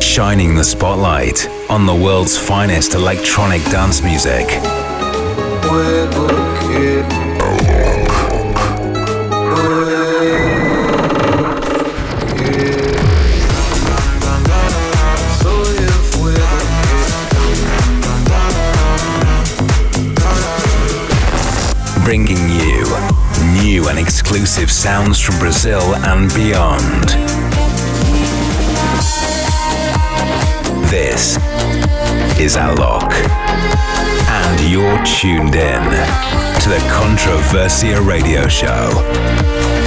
Shining the spotlight on the world's finest electronic dance music. bringing and exclusive sounds from Brazil and beyond. This is Alok, and you're tuned in to the Controversia Radio Show.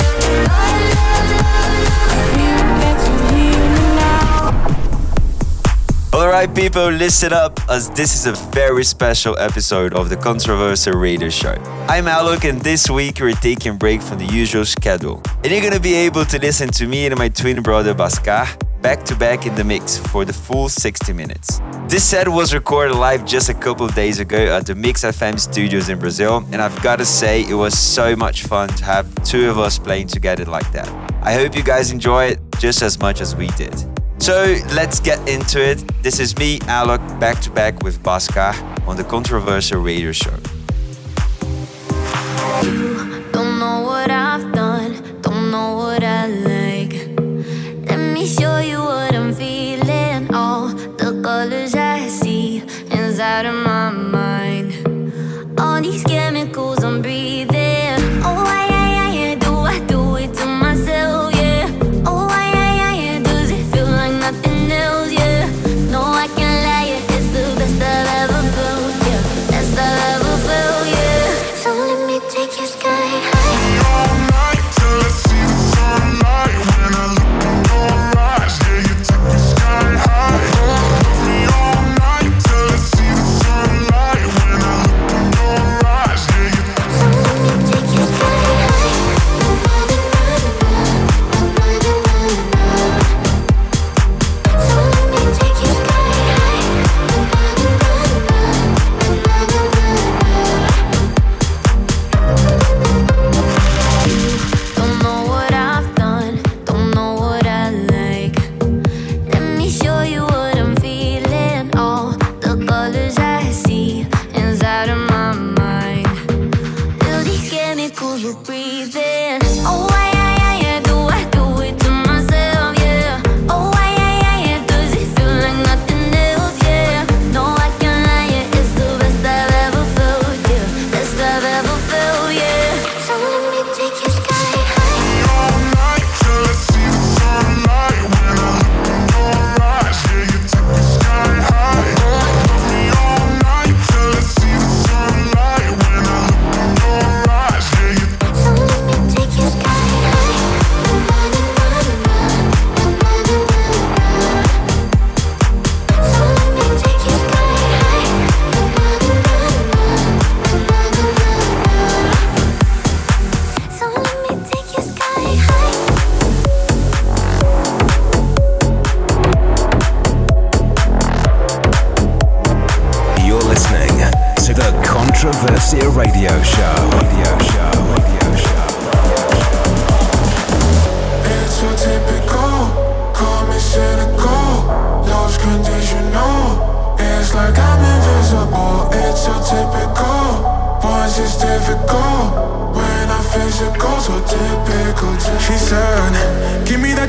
Alright, people, listen up, as this is a very special episode of the Controversia Radio Show. I'm Alok, and this week we're taking a break from the usual schedule. And you're gonna be able to listen to me and my twin brother Bhaskar back to back in the mix for the full 60 minutes. This set was recorded live just a couple of days ago at the Mix FM studios in Brazil, and I've gotta say, it was so much fun to have two of us playing together like that. I hope you guys enjoy it just as much as we did. So let's get into it. This is me, Alok, back to back with Bhaskar on the Controversia Radio Show.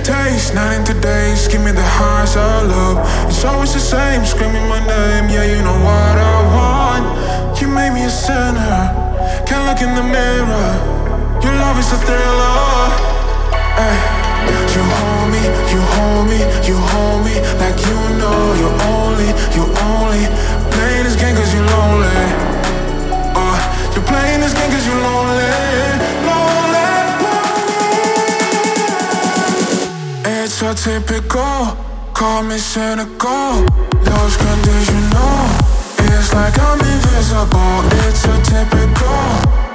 Taste, not in today's. Give me the highs I love. It's always the same, screaming my name. Yeah, you know what I want. You made me a sinner. Can't look in the mirror. Your love is a thriller. Ay. You hold me, you hold me, you hold me like you know you're only, you only playing this game cause you're lonely. Uh, you're playing this game cause you're lonely, typical, call me cynical, lose conditional. It's like I'm invisible, it's so typical,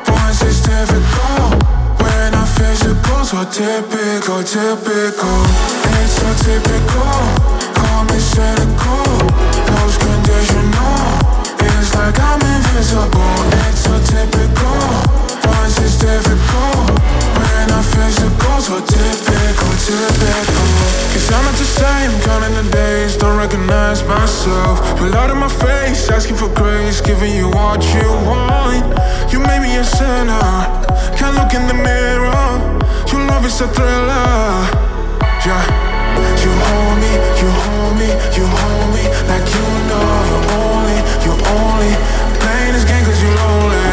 once it's difficult. When I'm physical, so typical, typical. It's so typical. Call me cynical, lose conditional. It's like I'm invisible. It's so typical sometimes it's difficult. When our friendship goes for typical, typical. Cause I'm not the same, counting the days Don't recognize myself. You're out of my face, asking for grace Giving you what you want. You made me a sinner Can't look in the mirror. Your love is a thriller. Yeah. You hold me, you hold me, you hold me. Like you know you're only, you're only. Playing this game cause you're lonely.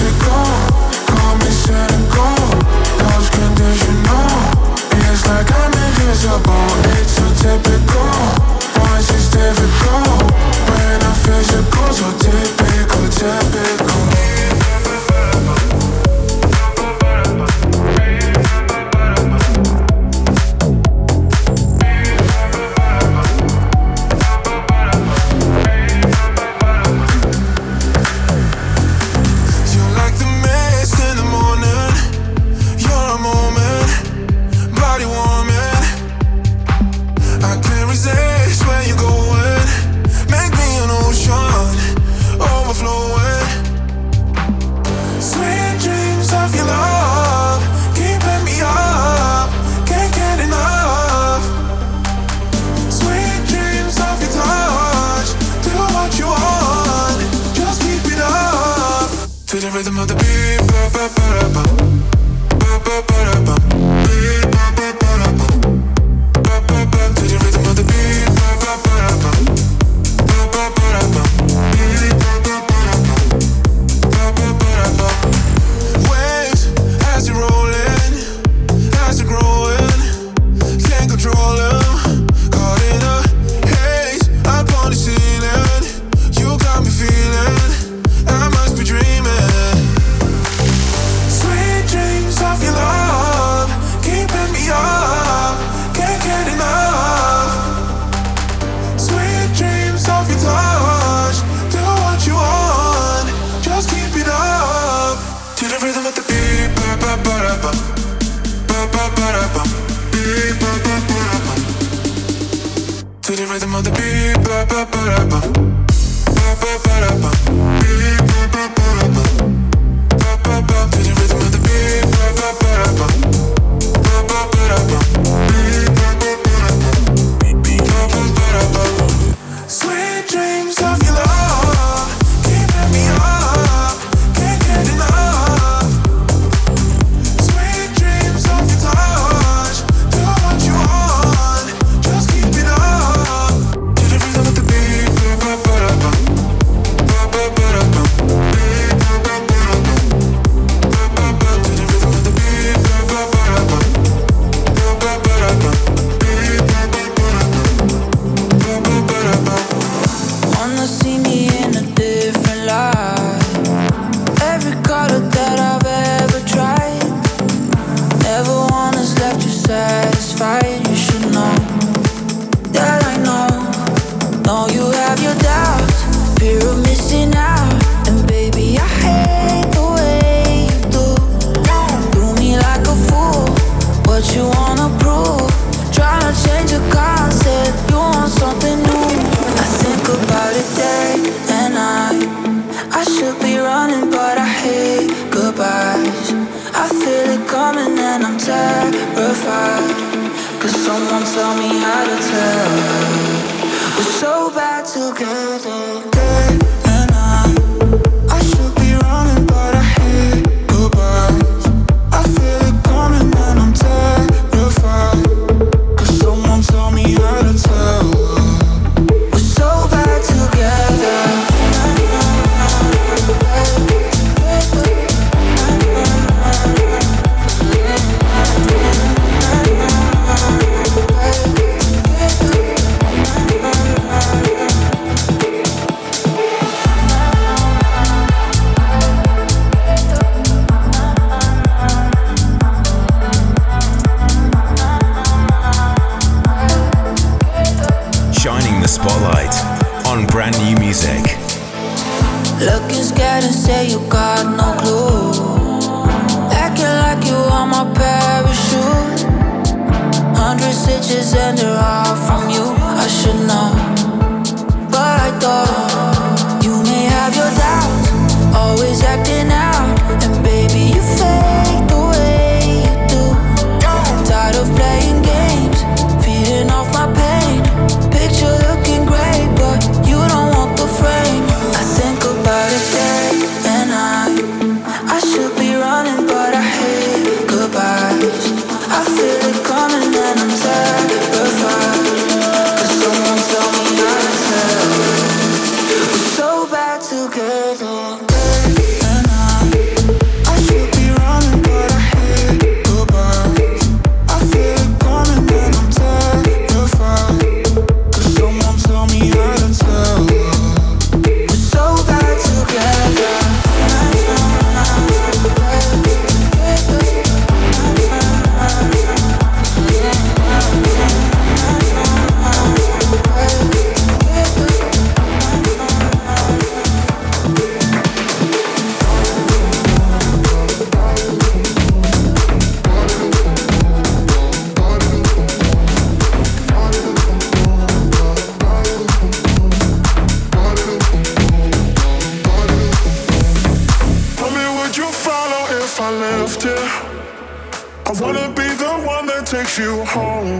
takes you home.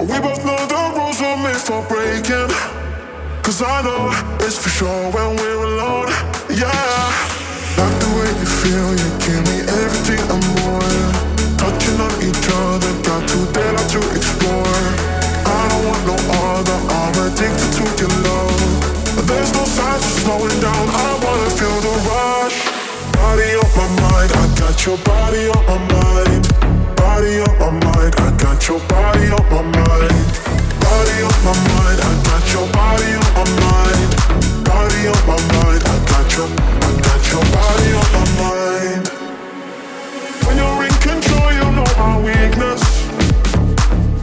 We both know the rules were made for breaking. Cause I know it's for sure when we're alone. Yeah. Like the way you feel, you give me everything and more. Touching on each other, got to dare to explore. I don't want no other, I'm addicted to your love. There's no signs of slowing down, I wanna feel the rush. Body on my mind, I got your body on my mind body on my mind. I got your body on my mind. Body on my mind. I got your body on my mind. Body on my mind. I got your, I got your body on my mind. When you're in control, you know my weakness.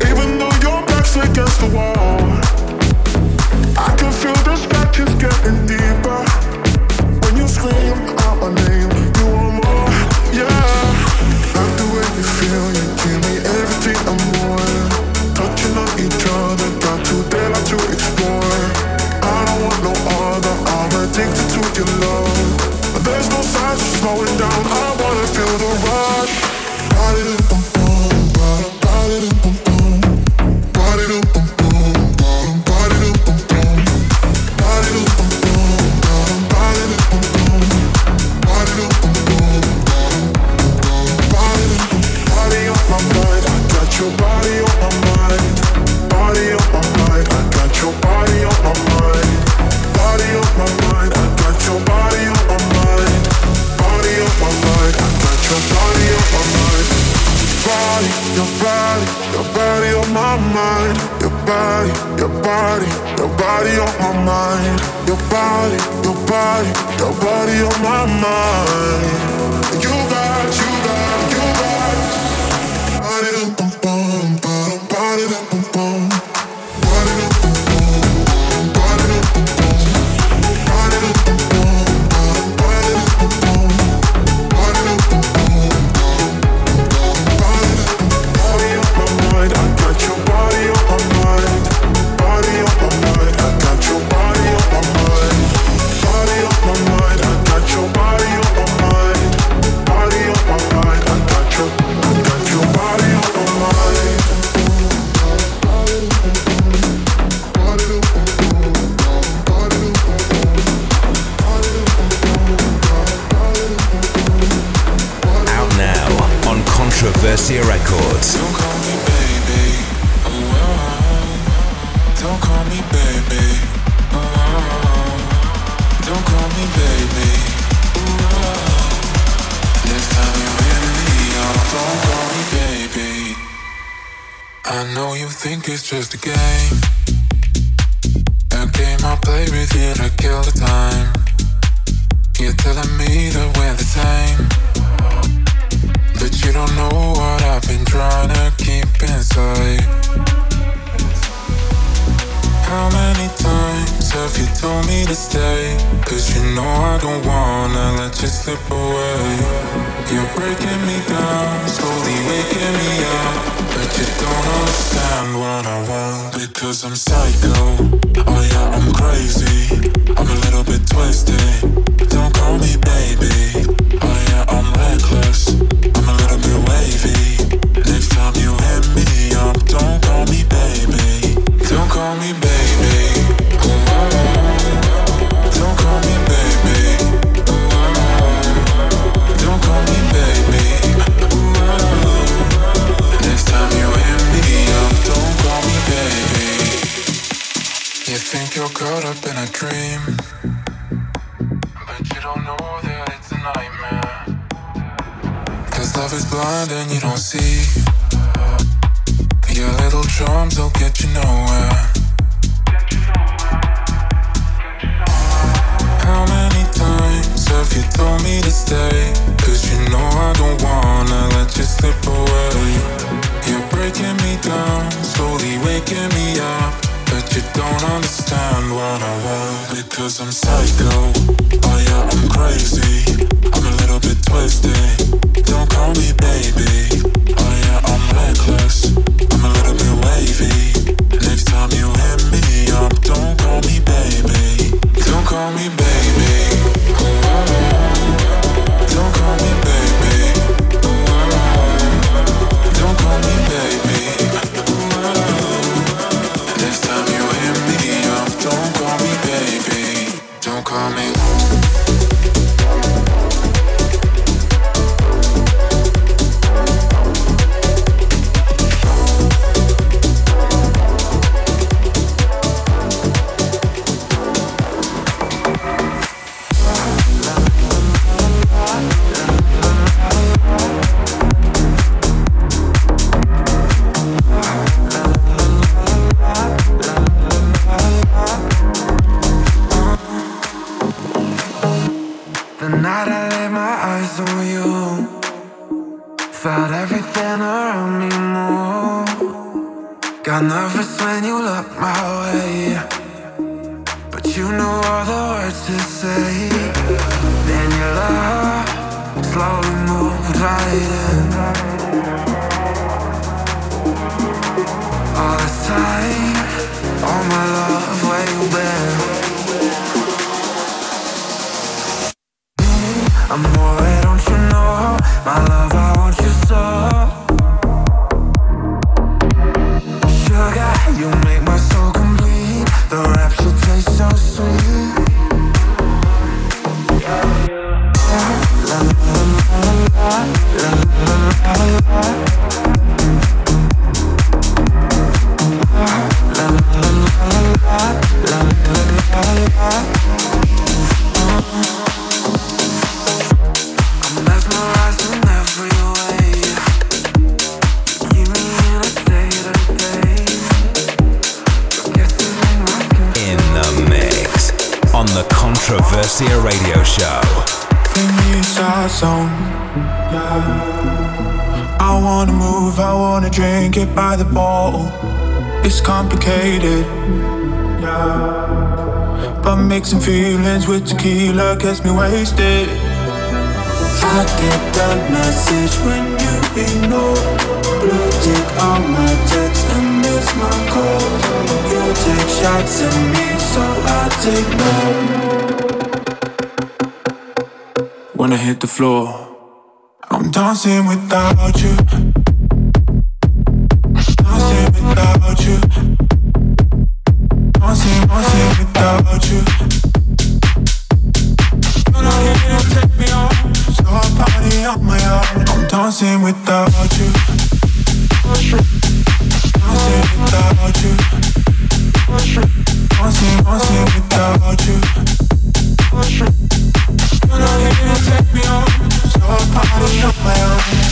Even though your back's against the wall, I can feel the scratches getting deeper. When you scream out my name. body on my mind. Your body, your body, your body on my mind. You wanna let you slip away. You're breaking me down, slowly waking me up. But you don't understand what I want because I'm psycho. Oh yeah, I'm crazy. I'm a little bit twisted. Don't call me baby. Oh yeah, I'm reckless. I'm a little bit wavy. Next time you hit me up, don't call me baby. Don't call me baby. In a dream, but you don't know that it's a nightmare. Cause love is blind and you don't see. Your little charms don't get you nowhere. How many times have you told me to stay? Cause you know I don't wanna let you slip away. You're breaking me down, slowly waking me up. But you don't understand I want because I'm psycho. Oh yeah, I'm crazy. I'm a little bit twisted. Me wasted. I get that message when you ignore. Blue tick on my text and miss my calls. You take shots at me, so I take more. When I hit the floor, I'm dancing without you. Dancing without you. I'm dancing without you. Dancing without you. Dancing, dancing without you. You're not here to take me home, so I party on my own.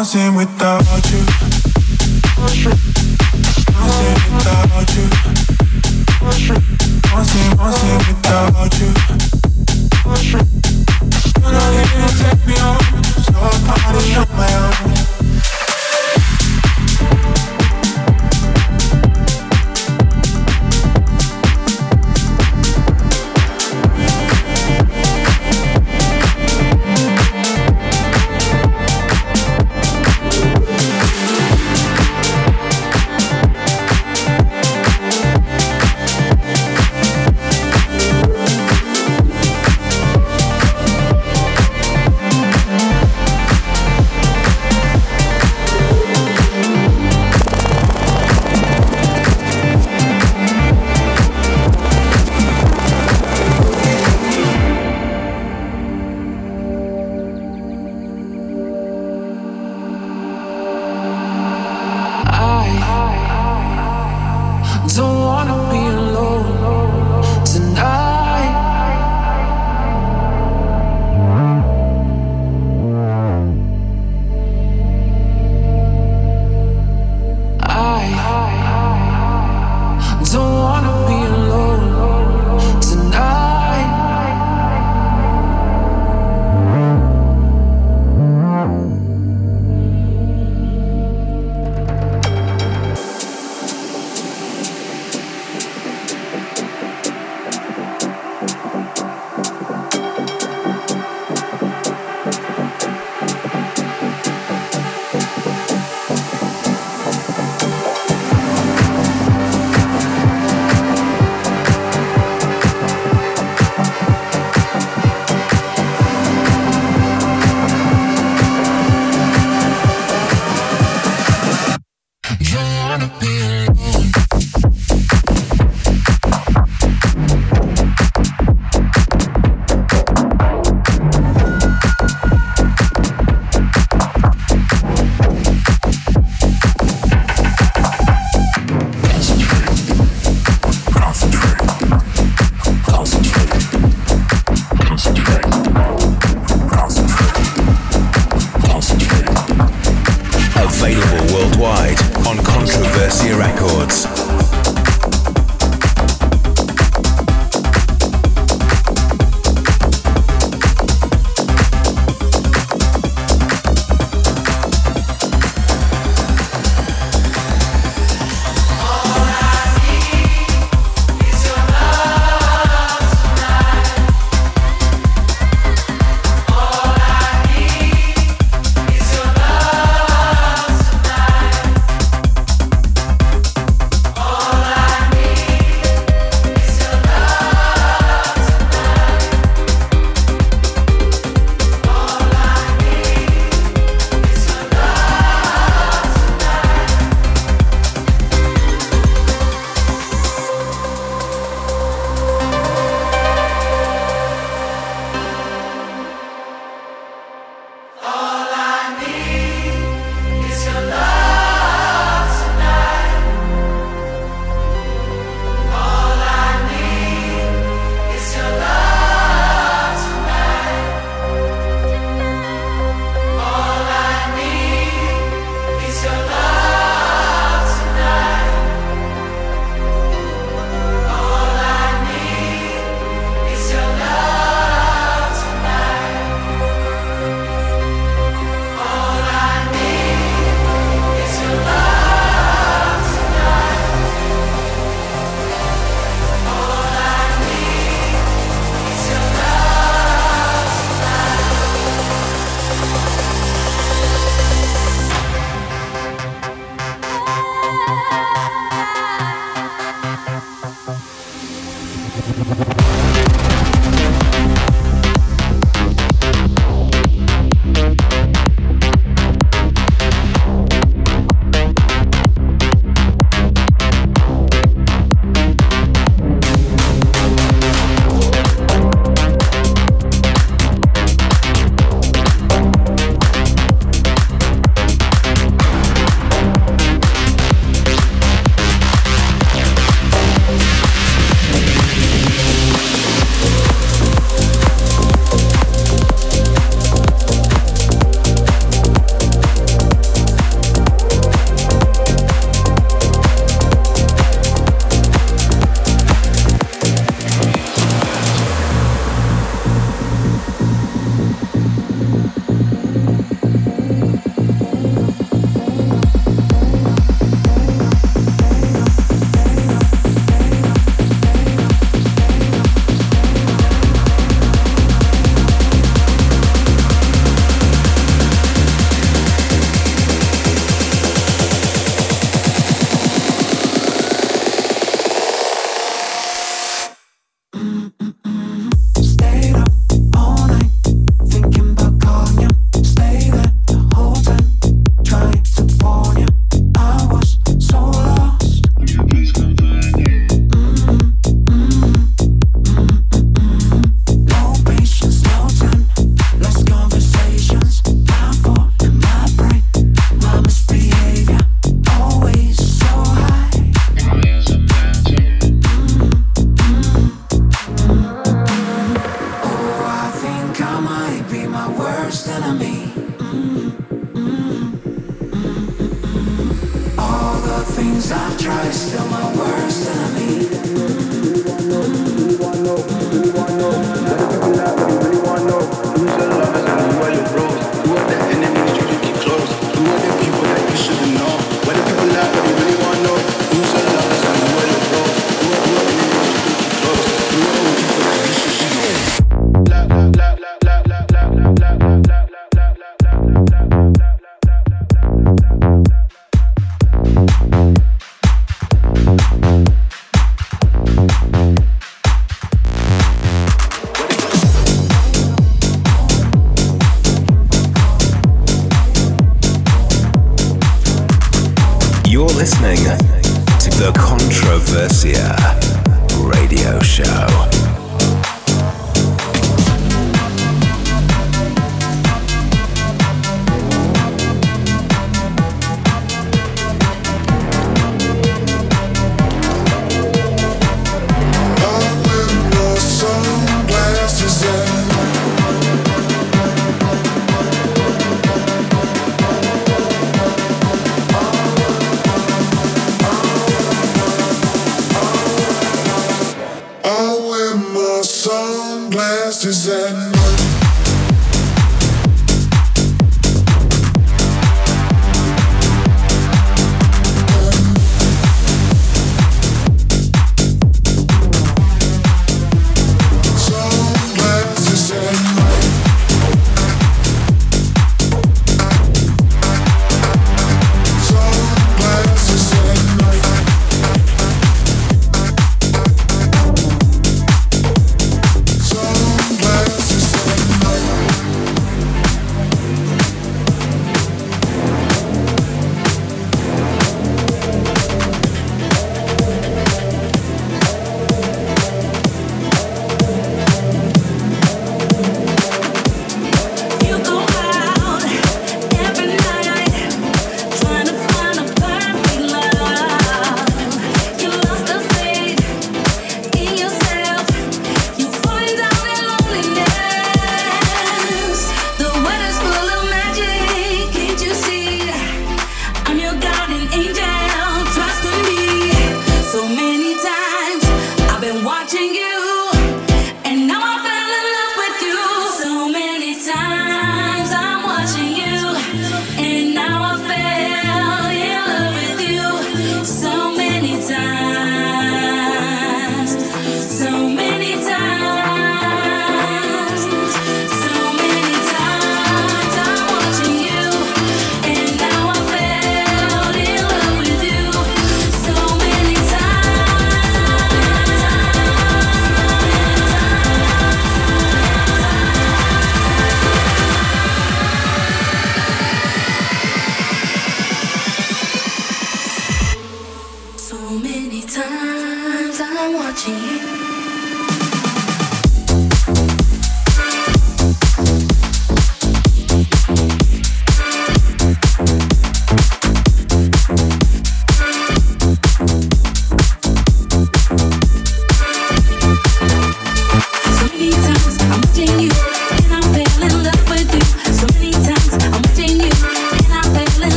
I'm dancing without you. Dancing without you. Dancing, dancing without you. You're not here to take me on, so I party on my own.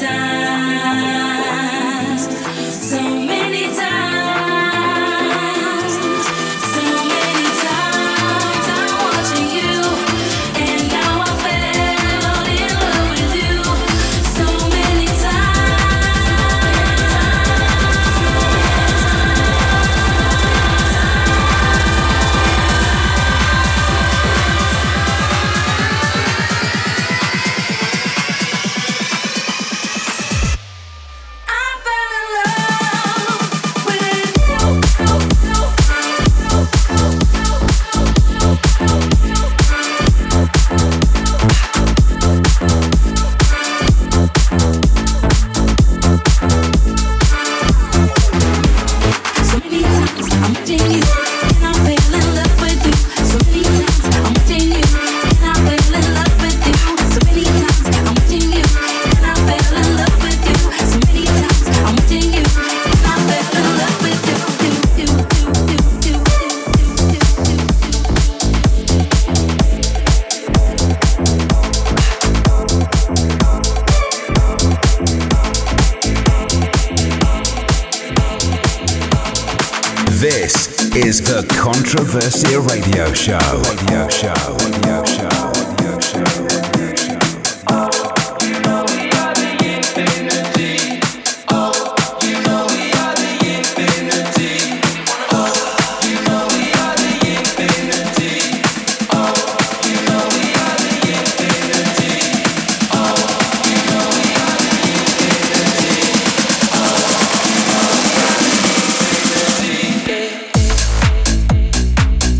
time.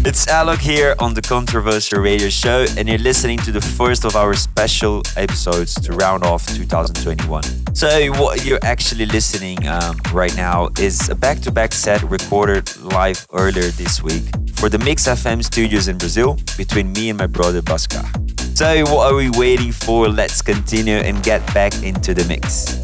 Alok here on the Controversia Radio Show, and you're listening to the first of our special episodes to round off 2021. So, what you're actually listening um, right now is a back to back set recorded live earlier this week for the Mix FM studios in Brazil between me and my brother Bhaskar. So, what are we waiting for? Let's continue and get back into the mix.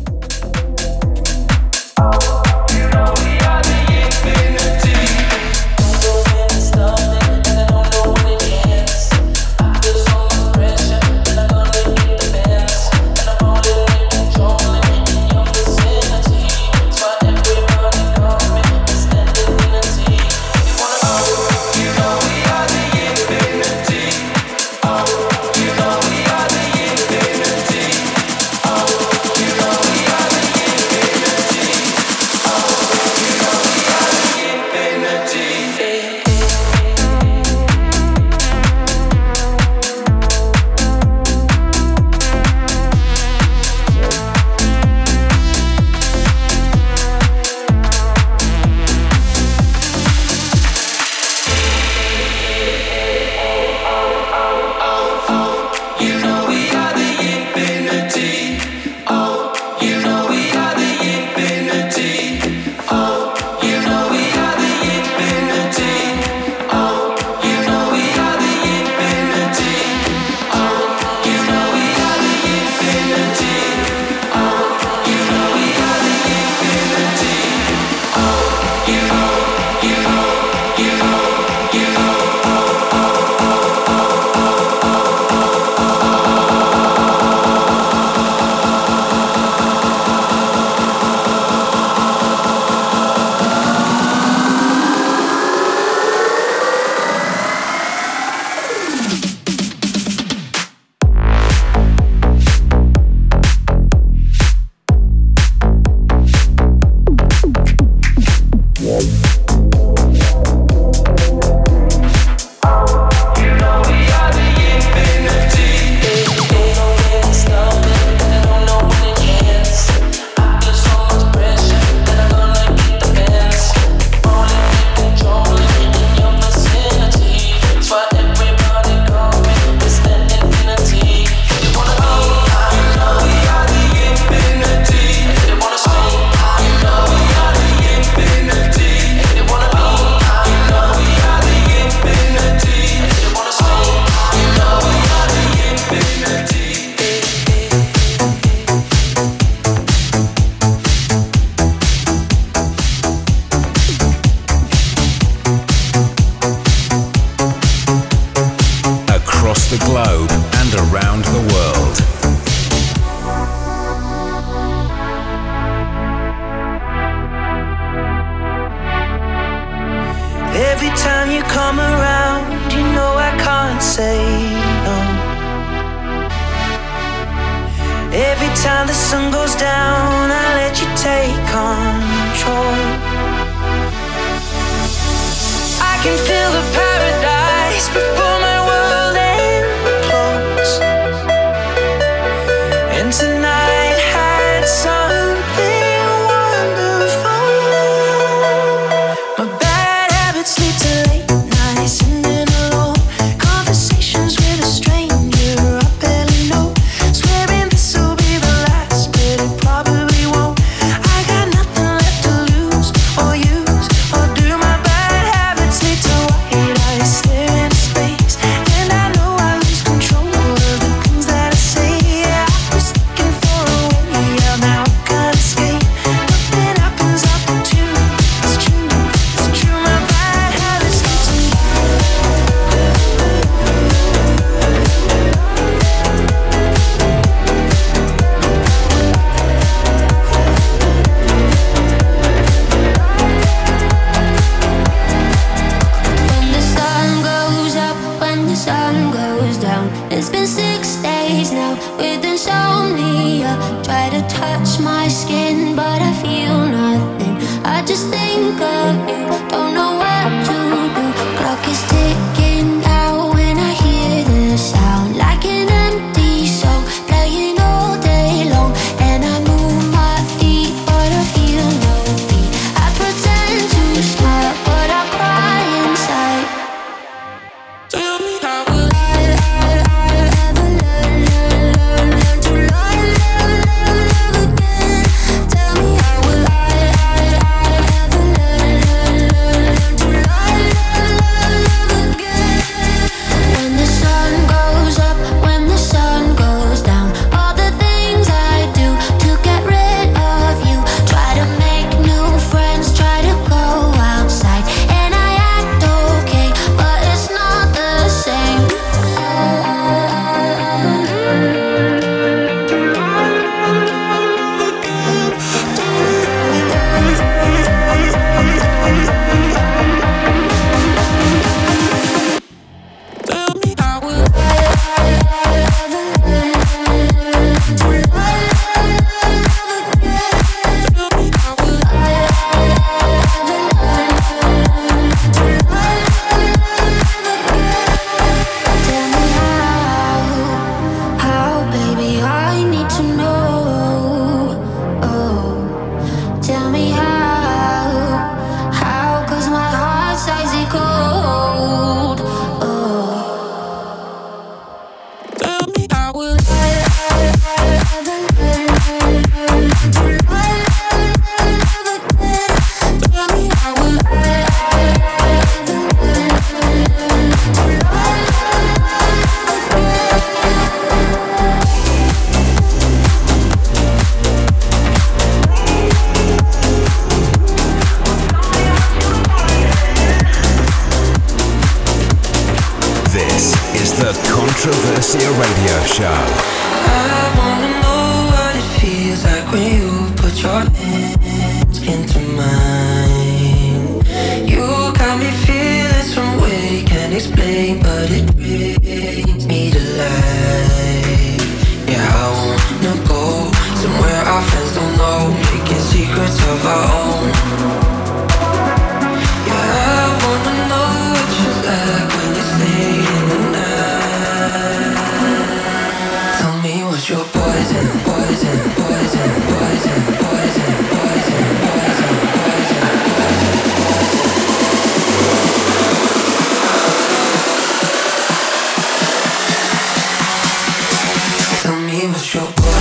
Your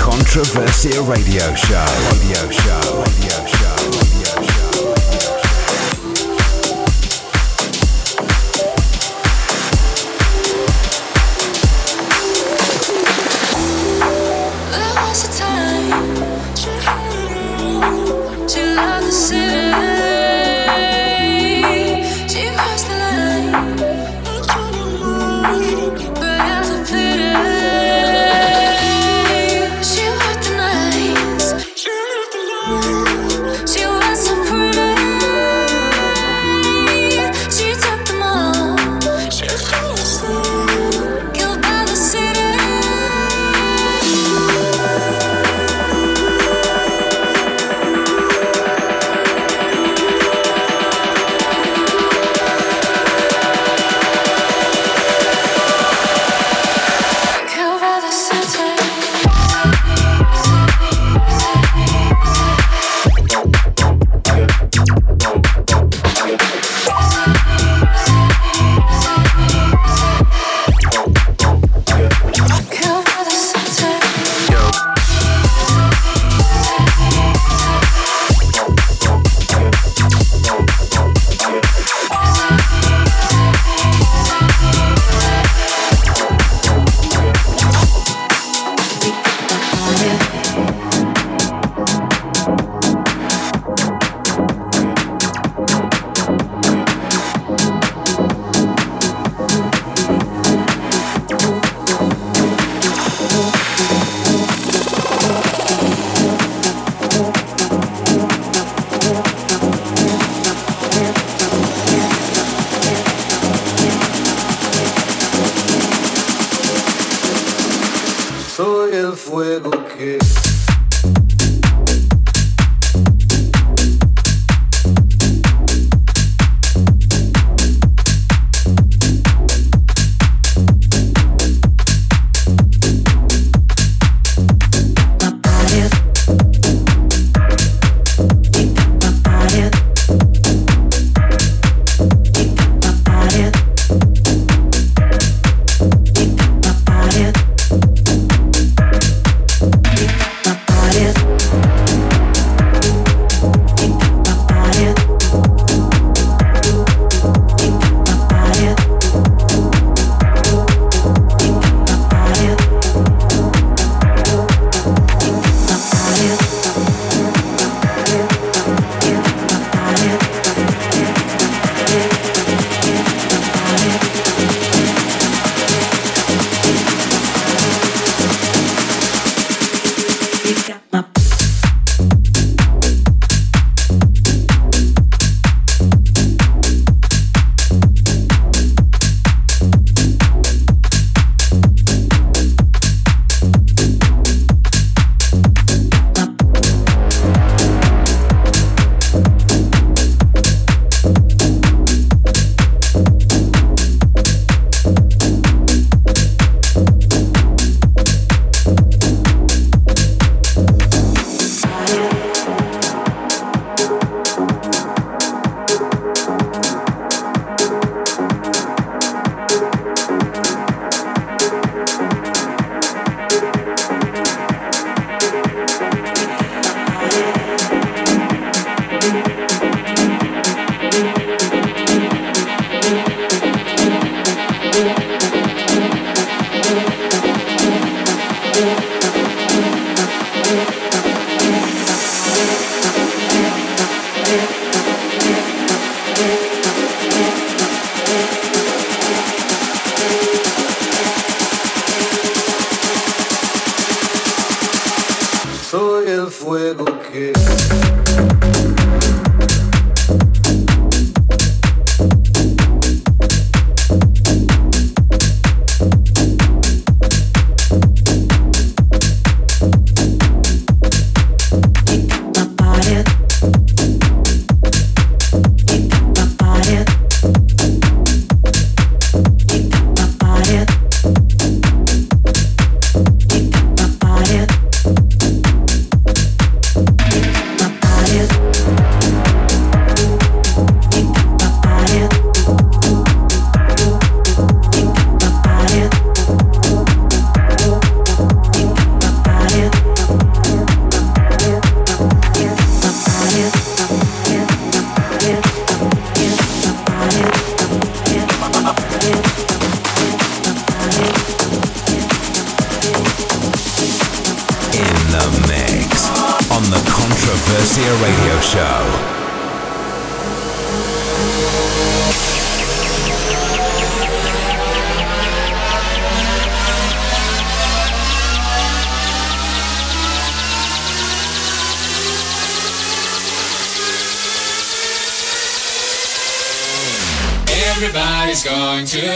Controversia Radio Show. Radio Show. Radio Show. Fuego que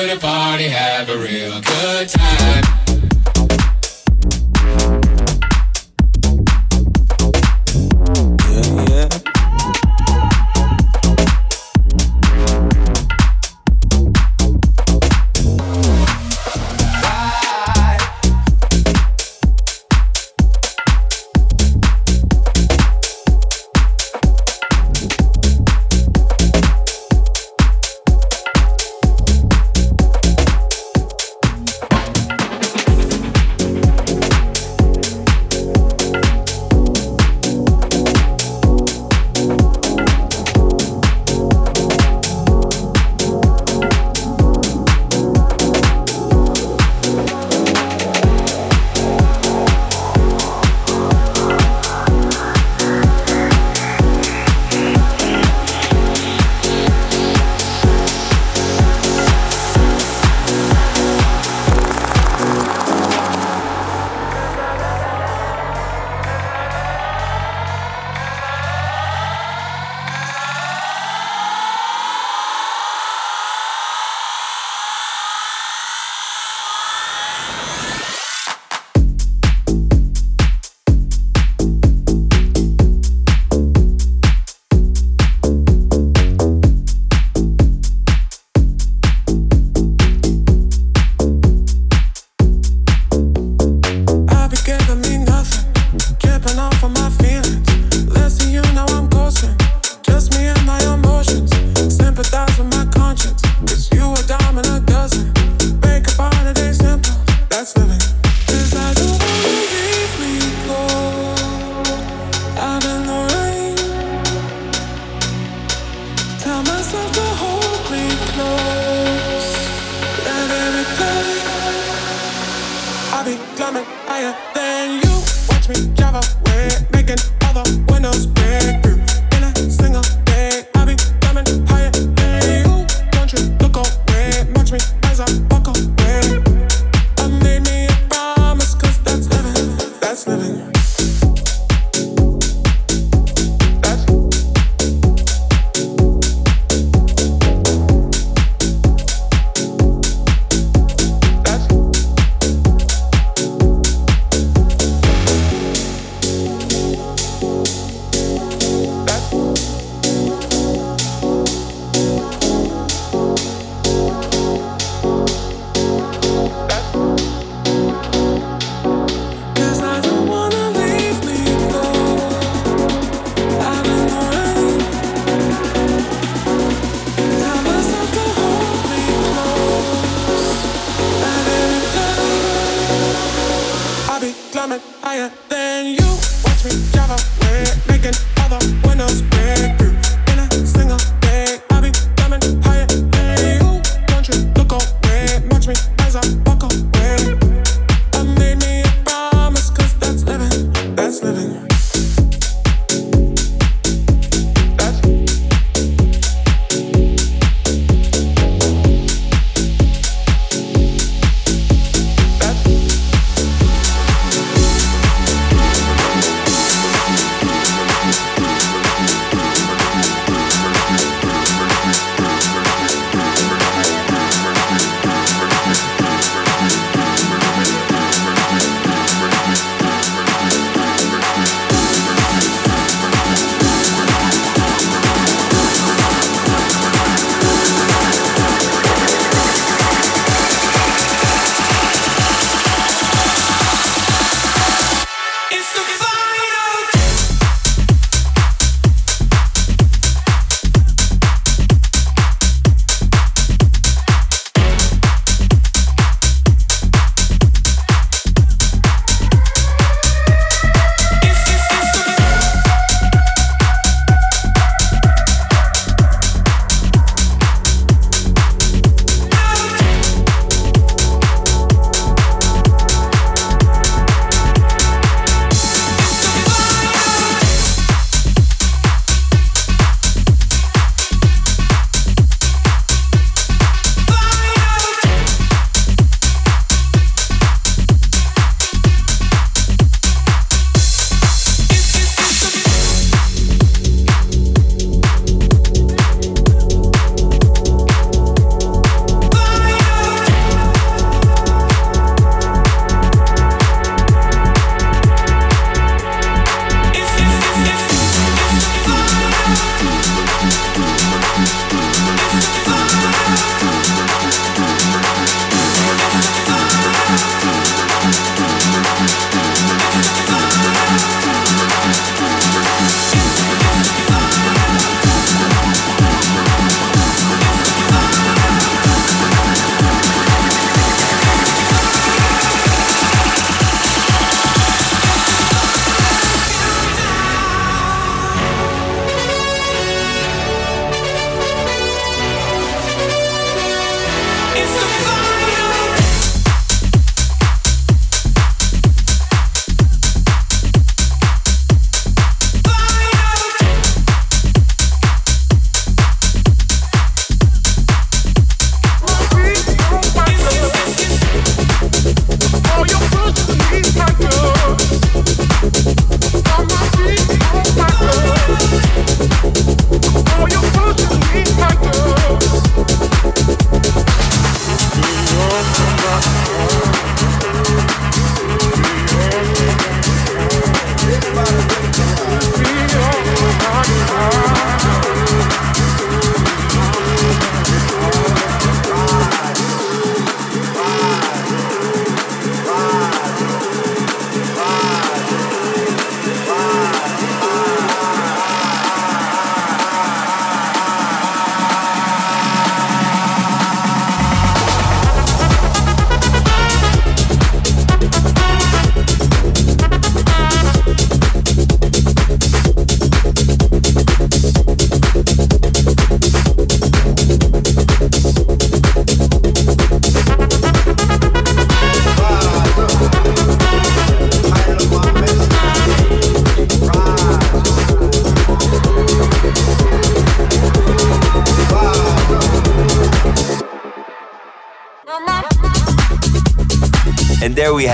to the party, have a real good time. fire.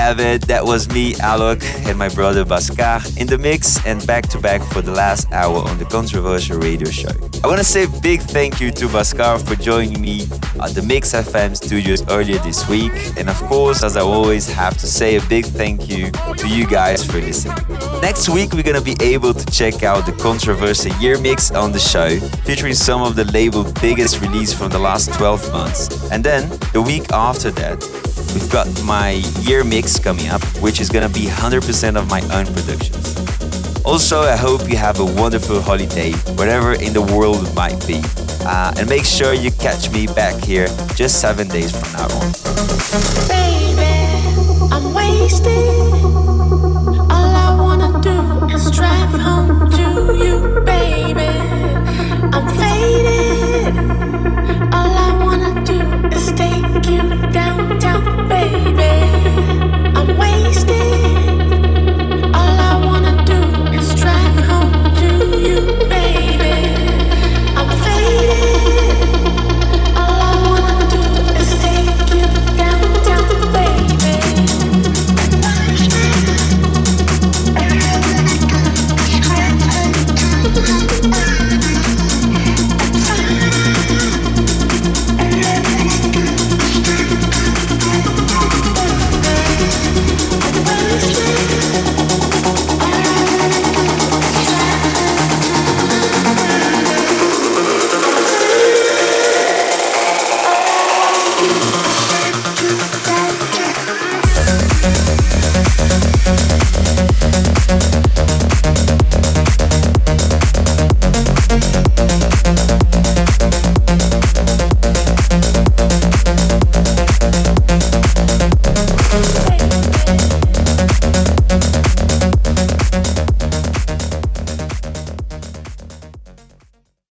Have it. That was me, Alok, and my brother Bhaskar in the mix and back to back for the last hour on the Controversia Radio Show. I want to say a big thank you to Bhaskar for joining me at the Mix FM studios earlier this week. And of course, as I always have to say a big thank you to you guys for listening. Next week, we're going to be able to check out the Controversia Year Mix on the show, featuring some of the label's biggest release from the last 12 months. And then the week after that, we've got my year mix coming up, which is gonna be 100% of my own productions. Also, I hope you have a wonderful holiday, wherever in the world it might be. Uh, and make sure you catch me back here just seven days from now on. Baby, I'm wasted. All I wanna do is drive home